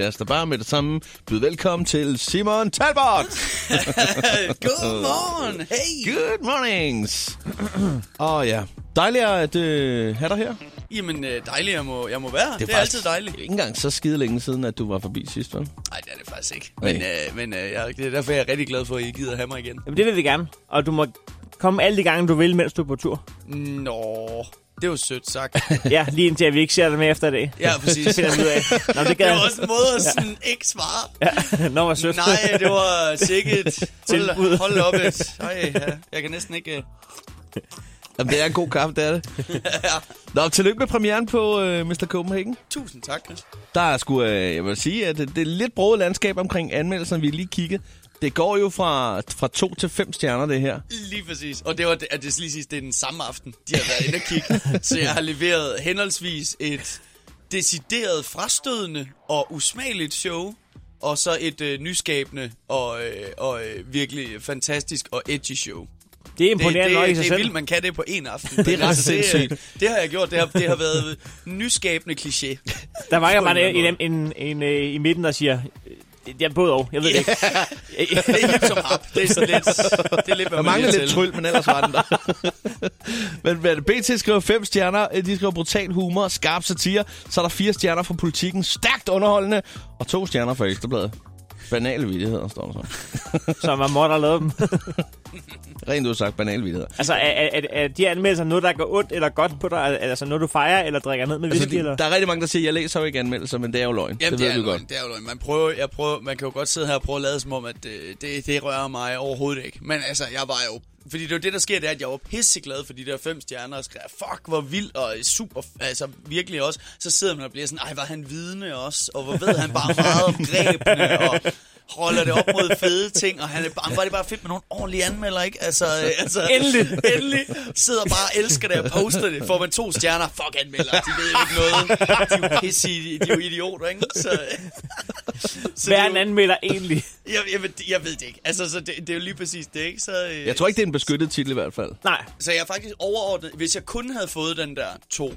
lad os da bare med det samme byde velkommen til Simon Talbot. Godmorgen, hey! Good mornings. Åh oh, ja, dejligt at uh, have dig her. Jamen, øh, dejligt, jeg må, jeg må være. Det er, det er faktisk altid dejligt. Ikke engang så skide længe siden, at du var forbi sidst, vel? Nej, det er det faktisk ikke. Men, øh, men øh, jeg, det er derfor, jeg er rigtig glad for, at I gider have mig igen. Jamen, det vil vi gerne. Og du må komme alle de gange, du vil, mens du er på tur. Nå, det var sødt sagt. Ja, lige indtil at vi ikke ser dig mere efter i dag. Ja, præcis. Finder vi ud af. Nå, det Det gad var også en måde at sådan ikke svare. Ja, nå, hvor sødt. Nej, det var sikkert. Hold, hold op et. Ej, ja. Jeg kan næsten ikke... øh, Jamen, det er en god kaffe, det er det. Nå, tillykke med premieren på uh, Mr. Copenhagen. Tusind tak, Chris. Der er sgu, øh, jeg vil sige, at det, det er lidt broget landskab omkring anmeldelserne, vi lige kigget. Det går jo fra, fra to til fem stjerner, det her. Lige præcis. Og det var, at det lige siges, det er den samme aften, de har været inde og kigge. Så jeg har leveret henholdsvis et decideret frastødende og usmageligt show, og så et øh, nyskabende og, øh, og øh, virkelig fantastisk og edgy show. Det er imponerende det, nok i det, sig det er selv. vildt, man kan det på en aften. Det er ret det, sindssygt. det har jeg gjort. Det har, det har været nyskabende kliché. Der var en bare en, en, en, en, øh, i midten, der siger... Det er både og, jeg ved det ikke. Det er hip som hap. Det er så lidt, det er lidt, Der man mangler lidt tryl, men ellers var den der. men, men BT skriver fem stjerner. øh, De skriver brutal humor, skarp satire. Så er der fire stjerner fra politikken, stærkt underholdende. Og to stjerner fra Ekstrabladet. Banale vidigheder, står der så. Så man måtte have lavet dem. Rent ud sagt, banale vidigheder. Altså, er, er, er, de anmeldelser noget, der går ondt eller godt på dig? Altså noget, du fejrer eller drikker ned med Altså, whisky? de, eller? der er rigtig mange, der siger, at jeg læser jo ikke anmeldelser, men det er jo løgn. Jamen, det ved det, vi er godt. løgn, det er jo løgn. Man, prøver, jeg prøver, man kan jo godt sidde her og prøve at lade som om, at øh, det, det rører mig overhovedet ikke. Men altså, jeg var jo... Fordi det er jo det, der sker, det er, at jeg var pisseglad for de der fem stjerner, og skrev, fuck, hvor vildt, og super, altså virkelig også. Så sidder man og bliver sådan, ej, var han vidne også, og hvor ved han bare meget om grebene, og holder det op mod fede ting, og han er bare, var det bare fedt med nogle ordentlige anmelder, ikke? Altså, øh, altså Endelig. endelig sidder bare og elsker det og poster det. Får man to stjerner, fuck anmelder, de ved ikke noget. De er jo pisse, de er jo idioter, ikke? Så, så Hvad er en anmelder egentlig? jeg, jeg, ved, jeg ved det ikke. Altså, så det, det er jo lige præcis det, ikke? Så, øh, Jeg tror ikke, det er en beskyttet titel i hvert fald. Nej. Så jeg er faktisk overordnet... Hvis jeg kun havde fået den der to,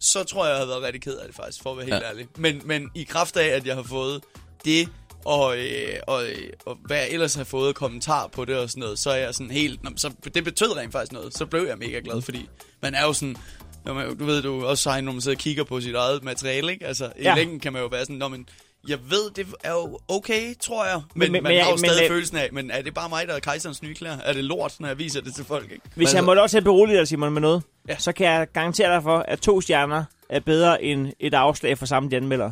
så tror jeg, jeg havde været rigtig ked af det faktisk, for at være helt ja. ærlig. Men, men i kraft af, at jeg har fået det, og, øh, og, øh, og hvad jeg ellers har fået kommentar på det og sådan noget, så er jeg sådan helt... Nå, så, det betød rent faktisk noget. Så blev jeg mega glad, fordi man er jo sådan... Når man, du ved, du også sej, når man sidder og kigger på sit eget materiale, ikke? Altså, i Ja. længden kan man jo være sådan, Nå, men jeg ved, det er jo okay, tror jeg. Men, Men- men, man men har jo men- stadig men- følelsen af, men er det bare mig, der er kejserens nye klæder? Er det lort, når jeg viser det til folk, ikke? Hvis jeg altså- må lov til at berolige dig, Simon, med noget, Ja. så kan jeg garantere dig for, at to stjerner er bedre end et afslag for samme anmelder.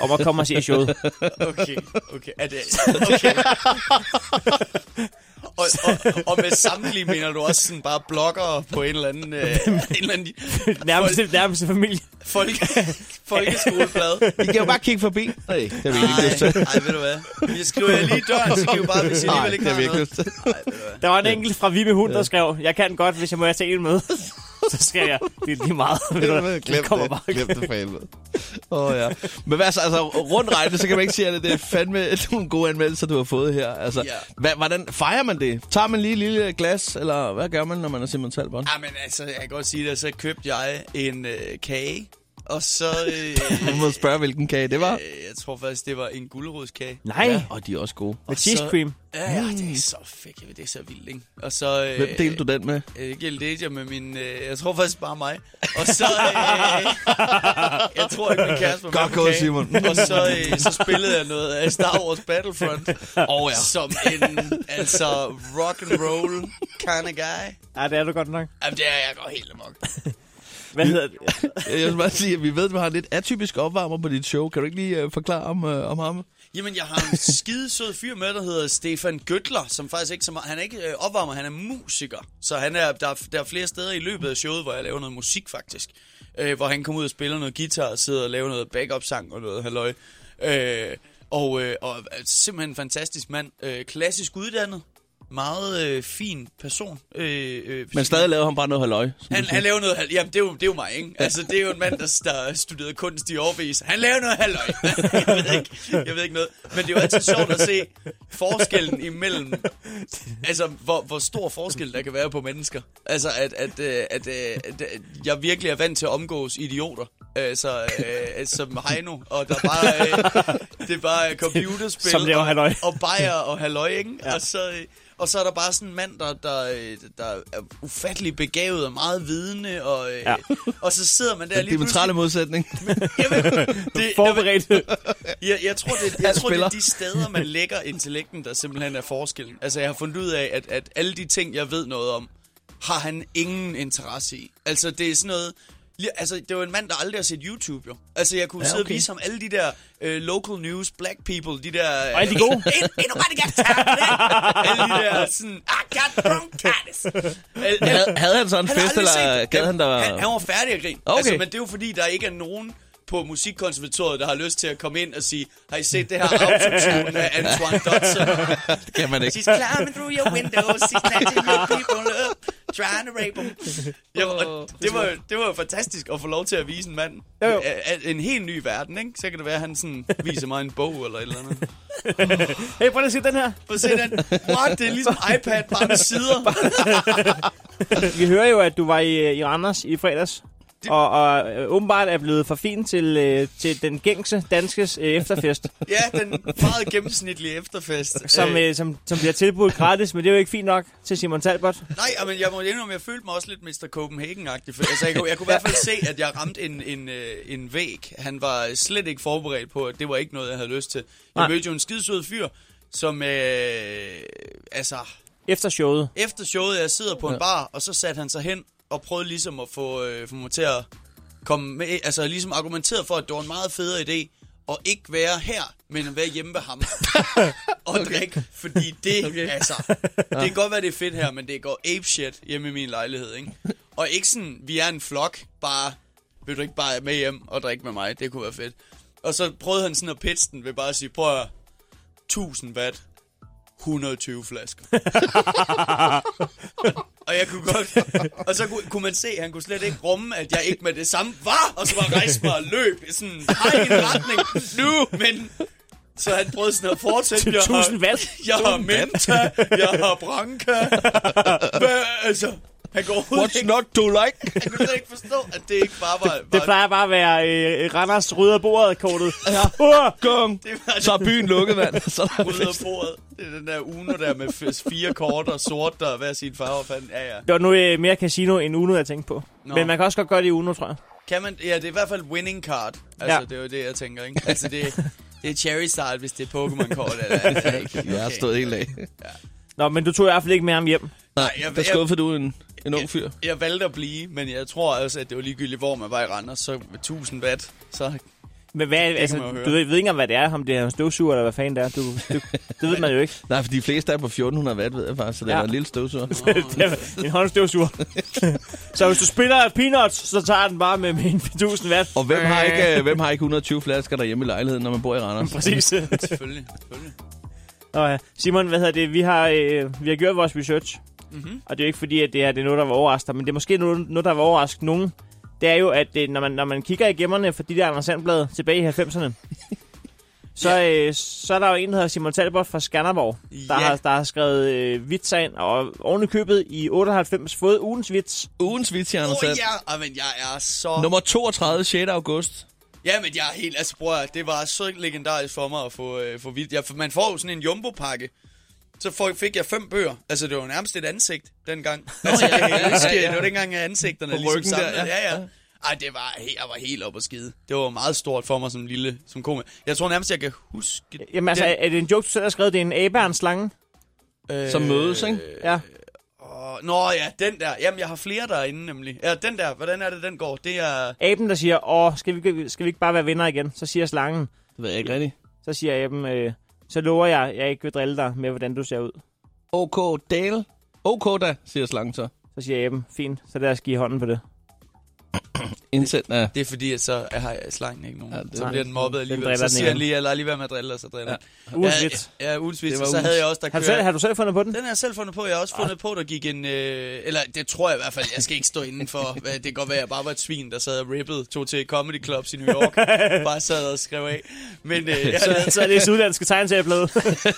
Om at komme og se showet. Okay, okay. Er det, okay. og, og, og med samtlige mener du også sådan bare blogger på en eller anden, øh, en eller anden Nærmest, nærmest familie. folke, folkeskoleplade. I kan jo bare kigge forbi. Nej, det har vi ikke lyst til. Nej, ej, ved du hvad? Jeg skriver jeg lige i døren, så kan I jo bare, hvis I alligevel ikke har vi noget. lyst til. Hvad? Der var en enkelt fra Vibe Hund, der skrev, jeg kan godt, hvis jeg må have til en med. Så skal jeg. Det er lige meget. Ved du kommer det. bare. Glem det for helvede. Åh oh, ja. Men hvad så, altså rundt regnet, så kan man ikke sige, at det er fandme nogle gode anmeldelser, du har fået her. Altså, Ja. hvad, hvordan fejrer man det? Tager man lige et lille glas, eller hvad gør man, når man er Simon Talbot? Ah, men altså, jeg kan godt sige det, så købte jeg en øh, kage, og så... Øh, Du må spørge, hvilken kage det var. øh, jeg tror faktisk, det var en gulerodskage. Nej, Ja, og de er også gode. med Og cheese så- cream. Ja, ja, det er så fedt, det er så vildt, ikke? Og så... Øh, Hvem delte du den med? Øh, ikke delte jeg med min... Øh, jeg tror faktisk bare mig. Og så... Øh, jeg tror ikke, min kæreste var Godt gået. Simon. Og så, øh, så spillede jeg noget af Star Wars Battlefront. Åh, ja. Som en, altså, rock and roll kind of guy. Ja, det er du godt nok. Jamen, det er jeg går helt amok. Hvad hedder det? Jeg vil bare sige, at vi ved, at du har en lidt atypisk opvarmer på dit show. Kan du ikke lige uh, forklare om, uh, om ham? Jamen, jeg har en skide sød fyr med, der hedder Stefan Gøtler, som faktisk ikke så meget... Han er ikke øh, opvarmer, han er musiker. Så han er, der, er- der er flere steder i løbet af showet, hvor jeg laver noget musik, faktisk. Øh, hvor han kommer ud og spiller noget guitar og sidder og laver noget backup-sang og noget halløj. Øh, og, øh, og er simpelthen en fantastisk mand. Øh, klassisk uddannet. Meget øh, fin person. Øh, øh, Men stadig laver han bare noget halløj. som Han, han laver noget halv... Jamen, det er, jo, det er jo mig, ikke? Altså, det er jo en mand, der, der studerede kunst i overvis. Han laver noget halvøj. jeg, ved ikke, jeg ved ikke noget. Men det er jo altid sjovt at se forskellen imellem... Altså, hvor, hvor stor forskel der kan være på mennesker. Altså, at, at, øh, at, at, at jeg virkelig er vant til at omgås idioter. Altså, øh, som Heino, og der bare, øh, det er bare computerspil Som og, halløj. og bajer og halløj, ikke? Ja. Og, så, øh, og så er der bare sådan en mand, der, der, øh, der er ufattelig begavet og meget vidende, og, øh, Ja. og så sidder man der Den lige diametrale modsætning. Jamen, det, Forberedt. jeg, jeg tror, det, jeg Han tror, det spiller. er de steder, man lægger intellekten, der simpelthen er forskellen. Altså, jeg har fundet ud af, at, at alle de ting, jeg ved noget om, har han ingen interesse i. Altså, det er sådan noget... Altså, det var en mand, der aldrig har set YouTube, jo. Altså, jeg kunne ja, sidde okay. og vise ham alle de der øh, local news, black people, de der... Og alle de gode. Nobody got time alle de der sådan, I got bronchitis. Havde, havde han sådan en fest, eller det. gad han der... Han, han var færdig at grine. Okay. Altså, men det er jo fordi, der ikke er nogen på musikkonservatoriet, der har lyst til at komme ind og sige, har I set det her autotune af Antoine Dodson? Det kan man ikke. She's climbing through your windows, she's snatching your people up, trying to rape them. Ja, og det, var, det var fantastisk at få lov til at vise en mand Jo, jo. en helt ny verden, ikke? Så kan det være, at han sådan viser mig en bog eller et eller andet. Hey, prøv at se den her. Prøv at se den. What? Det er ligesom iPad, bare med sider. Vi hører jo, at du var i, i Randers i fredags. Og, og øh, åbenbart er blevet for fin til, øh, til den gængse danskes øh, efterfest, Ja, den meget gennemsnitlige efterfest. som, Øh, øh, som, som bliver tilbudt gratis, men det er jo ikke fint nok til Simon Talbot. Nej, men jeg må indrømme, jeg følte mig også lidt Mr. Copenhagen-agtig. For, altså, jeg, kunne, jeg kunne i hvert fald se, at jeg ramte en, en, øh, en væg. Han var slet ikke forberedt på, at det var ikke noget, jeg havde lyst til. Jeg mødte jo en skidesød fyr, som... Øh, altså, Efter showet. efter showet, jeg sidder på en bar, og så satte han sig hen og prøvede ligesom at få, øh, få mig til at komme med, altså ligesom argumenteret for, at det var en meget federe idé at ikke være her, men at være hjemme ved ham og drikke, fordi det, okay. altså, det kan godt være, det er fedt her, men det går ape shit hjemme i min lejlighed, ikke? Og ikke sådan, vi er en flok, bare, vil du ikke bare med hjem og drikke med mig, det kunne være fedt. Og så prøvede han sådan at pitche den ved bare at sige, prøv at høre, 1000 watt, 120 flasker. Og jeg kunne godt... Og så kunne, kunne man se, at han kunne slet ikke rumme, at jeg ikke med det samme var, og så var rejst mig og løb i sådan en retning nu, men... Så han prøvede sådan at fortsætte. Jeg 1000 har, jeg har menta, jeg har branca. Hvad, altså, han går What's ikke, not to like? han kunne ikke forstå, at det ikke bare var... Det var plejer bare at være øh, Randers rydder bordet kortet. Ja. Uh, Gong. det var Så er byen lukket, mand. Så er der ud af fest. bordet. Det er den der Uno der med fire kort og sort, der er hver sin farve. Fanden. Ja, ja. det var nu øh, mere casino end Uno, jeg tænkte på. Nå. Men man kan også godt gøre det i Uno, tror jeg. Kan man, ja, det er i hvert fald winning card. Altså, Ja. ja. det er jo det, jeg tænker, ikke? Altså, det, det er cherry style, hvis det er Pokémon-kort. Eller, eller, ikke? Jeg har stået helt af. Nå, men du tog i hvert fald ikke med ham hjem. Nej, jeg- der skuffede du en, en ung fyr. Jeg valgte at blive, men jeg tror også, at det var ligegyldigt, hvor man var i Randers. Så med 1000 watt, så Men hvad, altså, du ved, ved ikke engang, hvad det er, om det er en støvsuger, eller hvad fanden det er. Du, du, det ved man jo ikke. Nej, for de fleste er på 1400 watt, ved jeg faktisk, så det Ja. er en lille støvsuger. er en håndstøvsuger. så hvis du spiller peanuts, så tager den bare med, med en 1000 watt. Og hvem har, ikke, øh, hvem har ikke 120 flasker derhjemme i lejligheden, når man bor i Randers? Præcis. selvfølgelig, selvfølgelig. Nå, ja. Simon, hvad hedder det? Vi har, øh, vi har gjort vores research. Mm-hmm. Og det er jo ikke fordi, at det, her, det er noget, der var overrasket men det er måske noget, noget der var overrasket nogen. Det er jo, at det, når, man, når man kigger i gemmerne for de der Anders Sandblad tilbage i 90'erne, så, øh, så er der jo en, der hedder Simon Talbot fra Skanderborg, der, Ja. har, der har skrevet øh, vitser ind, og oven i købet i 98 fået ugens vits. Ugens vits, Åh Sand. oh, ja, Ej, men jeg er så... Nummer 32, 6. august. Ja, men jeg er helt... Altså, bror, det var så legendarisk for mig at få, øh, få vidt. Jeg, man får jo sådan en jumbo-pakke. Så fik jeg fem bøger. Altså, det var nærmest et ansigt dengang. Altså, ja, jeg kan ja, huske, ja, ja. det var dengang, at ansigterne På ligesom ryggen der, samlede. ja. Ja, ja. Ej, det var, jeg var helt op at skide. Det var meget stort for mig som lille, som komiker. Jeg tror nærmest, jeg kan huske... Jamen altså, den, er det en joke, du selv har skrevet? Det er en abe og en slange? øh, Som mødes, ikke? Ja. Åh, Nå ja, den der. Jamen, jeg har flere derinde nemlig. Ja, den der. Hvordan er det, den går? Det er... Aben, der siger, åh, skal vi, ikke- skal vi ikke bare være venner igen? Så siger slangen, Det ved jeg ikke rigtigt. så siger aben, øh, så lover jeg, jeg ikke vil drille dig med, hvordan du ser ud. OK Dale. OK da, siger slangen så. Så siger aben, fint, så lad os give hånden på det. Indsendt af... Det er fordi, at så har jeg slangen ikke nogen. Ja, det- så bliver den mobbet Den alligevel. driller Så den siger han lige, jeg lader lige være med at drille, og så driller Ja. ja. Ugens vits. Ja, ugens vits. Så havde jeg også, der Har selv, har du selv fundet på den? Den har jeg selv fundet på. Jeg har også fundet på, der gik en... Øh, eller det tror jeg i hvert fald. Jeg skal ikke stå inden for. Det kan godt være, at jeg bare var et svin, der sad og rippede. Tog til comedy clubs i New York. bare sad og skrev af. Men øh, jeg, Så, så er det udlandske tegneserieblad.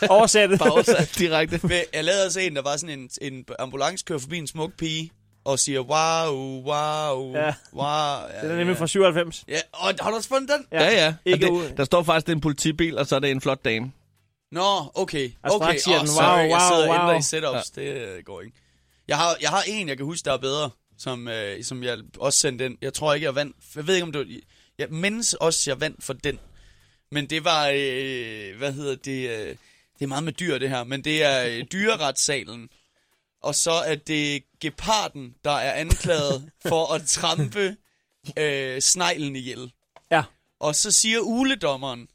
Oversætte. Bare oversat direkte. Men jeg lavede også en, der var sådan en, en ambulance kører forbi en smuk pige, og siger, wow, wow, Ja. wow. Ja, Den er nemlig fra 97. Ja, og har du også fundet den? Ja, ja. Ikke Og u- det, der står faktisk, det er en politibil, og så er det en flot dame. Nå, okay. Og Okay, siger Åh, den, sorry, wow, jeg sidder wow, og ændrer wow. i setups. Det øh, går ikke. Jeg har, jeg har en, jeg kan huske, der er bedre, som, øh, som jeg også sendte ind. Jeg tror ikke, jeg vandt. Jeg ved ikke, om det var... Jeg mindes også, jeg vandt for den. Men det var... Øh, hvad hedder det? Øh, det er meget med dyr, det her. Men det er øh, dyreretssalen. Og så er det geparden, der er anklaget for at trampe øh, sneglen ihjel. Ja. Og så siger uledommeren,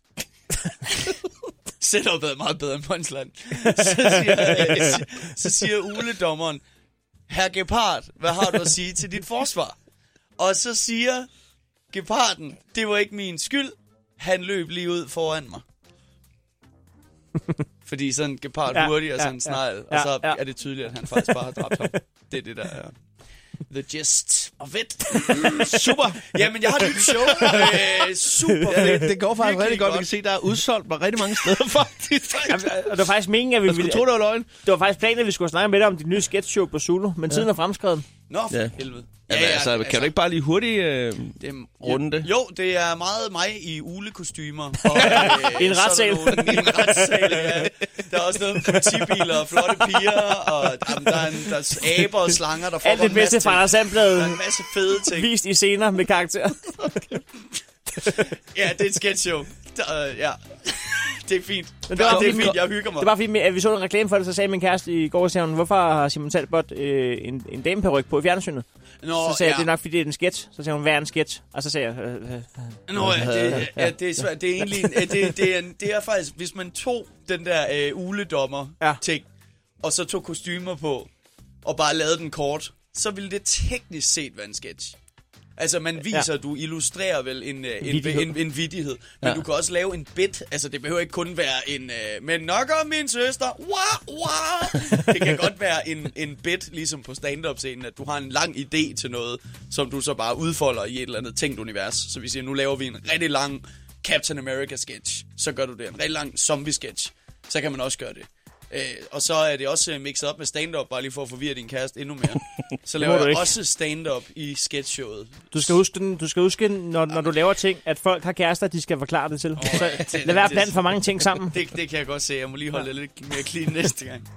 setupet er meget bedre end punchline, så siger, øh, så siger uledommeren, Herr Gepard, hvad har du at sige til dit forsvar? Og så siger Geparden, det var ikke min skyld, han løb lige ud foran mig. Fordi sådan en gepard Ja, ja, hurtigt og ja, sådan en ja, snegl, ja, og så ja. er det tydeligt, at han faktisk bare har dræbt ham. Det er det, der er the gist of it. Super! Jamen, jeg har et nyt show. Øh, super Ja, fedt. det, det går faktisk Virkelig rigtig godt. Vi godt. kan se, der er udsolgt på rigtig mange steder, faktisk. Jamen, Og det var faktisk meningen, at vi ville... tro, det var løgn. Det var faktisk planen, at vi skulle snakke med dig om dit nye sketch show på Zulu, men tiden er fremskrevet. Nå, for Ja. helvede. Ja, ja, altså, kan du ikke bare lige hurtigt... Øh... det runde det? Jo, det er meget mig i ulekostymer. Og, øh, en der retssal. nogle- en retssal, ja. Der er også noget politibiler og flotte piger, og jamen, der er, en, der er aber og slanger, der får Alt det bedste fra Anders Der er Sandblad en masse fede ting. vist i scener med karakter. Ja, det er et sketch show. Der, øh, ja. Det er fint. Men det, det var- det er fint, jeg hygger mig. Det var fordi, at vi så en reklame for det, så sagde min kæreste i går, sagde hun, hvorfor har Simon Talbot øh, en, en dameperyk på i fjernsynet? Nå, Så sagde jeg, ja. det er nok fordi, det er en sketch. Så sagde hun, hvad er en sketch? Og så sagde jeg, øh, øh, Nå, ja, det, ja, det er svært. Det er egentlig, en- øh, det, det, er, det er faktisk, hvis man tog den der øh, uledommer Ja. ting, og så tog kostymer på, og bare lavede den kort, så ville det teknisk set være en sketch. Altså, man viser, ja. du illustrerer vel en, øh, en, en, en vidighed. Men ja. du kan også lave en bit. Altså, det behøver ikke kun være en... Øh, men nok om min søster. Wah, wah. Det kan godt være en, en bit, ligesom på stand-up-scenen, at du har en lang idé til noget, som du så bare udfolder i et eller andet tænkt univers. Så vi siger, nu laver vi en rigtig lang Captain America-sketch. Så gør du det. En rigtig lang zombie-sketch. Så kan man også gøre det. Øh, og så er det også øh, mixet op med stand-up, bare lige for at forvirre din kæreste endnu mere. Så laver du jeg ikke. også stand-up i sketchshowet. du skal huske, den, du skal huske når, når du laver ting, at folk har kærester, de skal forklare det til. Åh, Så lad være at blande for mange ting sammen. Det, det kan jeg godt se. Jeg må lige holde det lidt mere clean næste gang.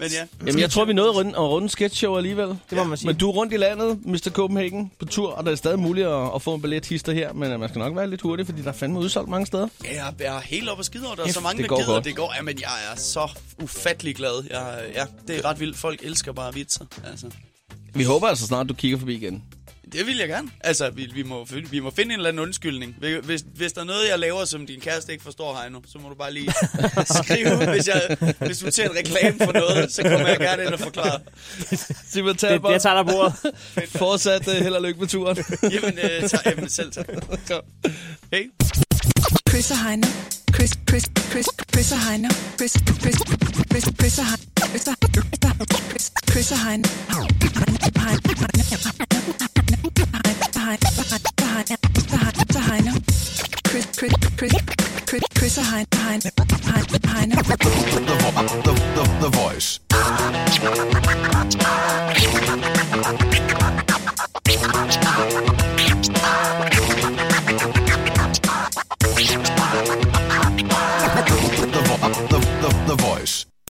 Men ja. Jamen, jeg tror, vi nåede runde, at runde sketchshow alligevel. Det må man sige. Men du er rundt i landet, Mr. Copenhagen, på tur, og der er stadig muligt at, at få en billethister her, men øh, man skal nok være lidt hurtig, fordi der er fandme udsolgt mange steder. Ja, Jeg, er helt oppe og skide over. Der er så mange, det der går gider. godt. Det går. Jamen, jeg er så ufattelig glad. Jeg, ja, det er ret vildt. Folk elsker bare vitser. Altså. Vi håber altså snart, du kigger forbi igen. Det vil jeg gerne. Altså, vi, vi, må, vi må finde en eller anden undskyldning. Hvis, hvis der er noget, jeg laver, som din kæreste ikke forstår, Heino, så må du bare lige skrive. Hvis, jeg, hvis du ser en reklame for noget, så kommer jeg gerne ind og forklare. Simon Det, Talbot, jeg tager dig bordet. fortsat uh, held og lykke med turen. Jamen, øh, tak, jamen selv tak. Hey. Chris og Heino. Chris, Chris, Chris, Chris og Heino. Chris, Chris, Chris, Chris og Heino. Chris og Chris, Chris og Heino. Heino. Chris, Chris, Chris,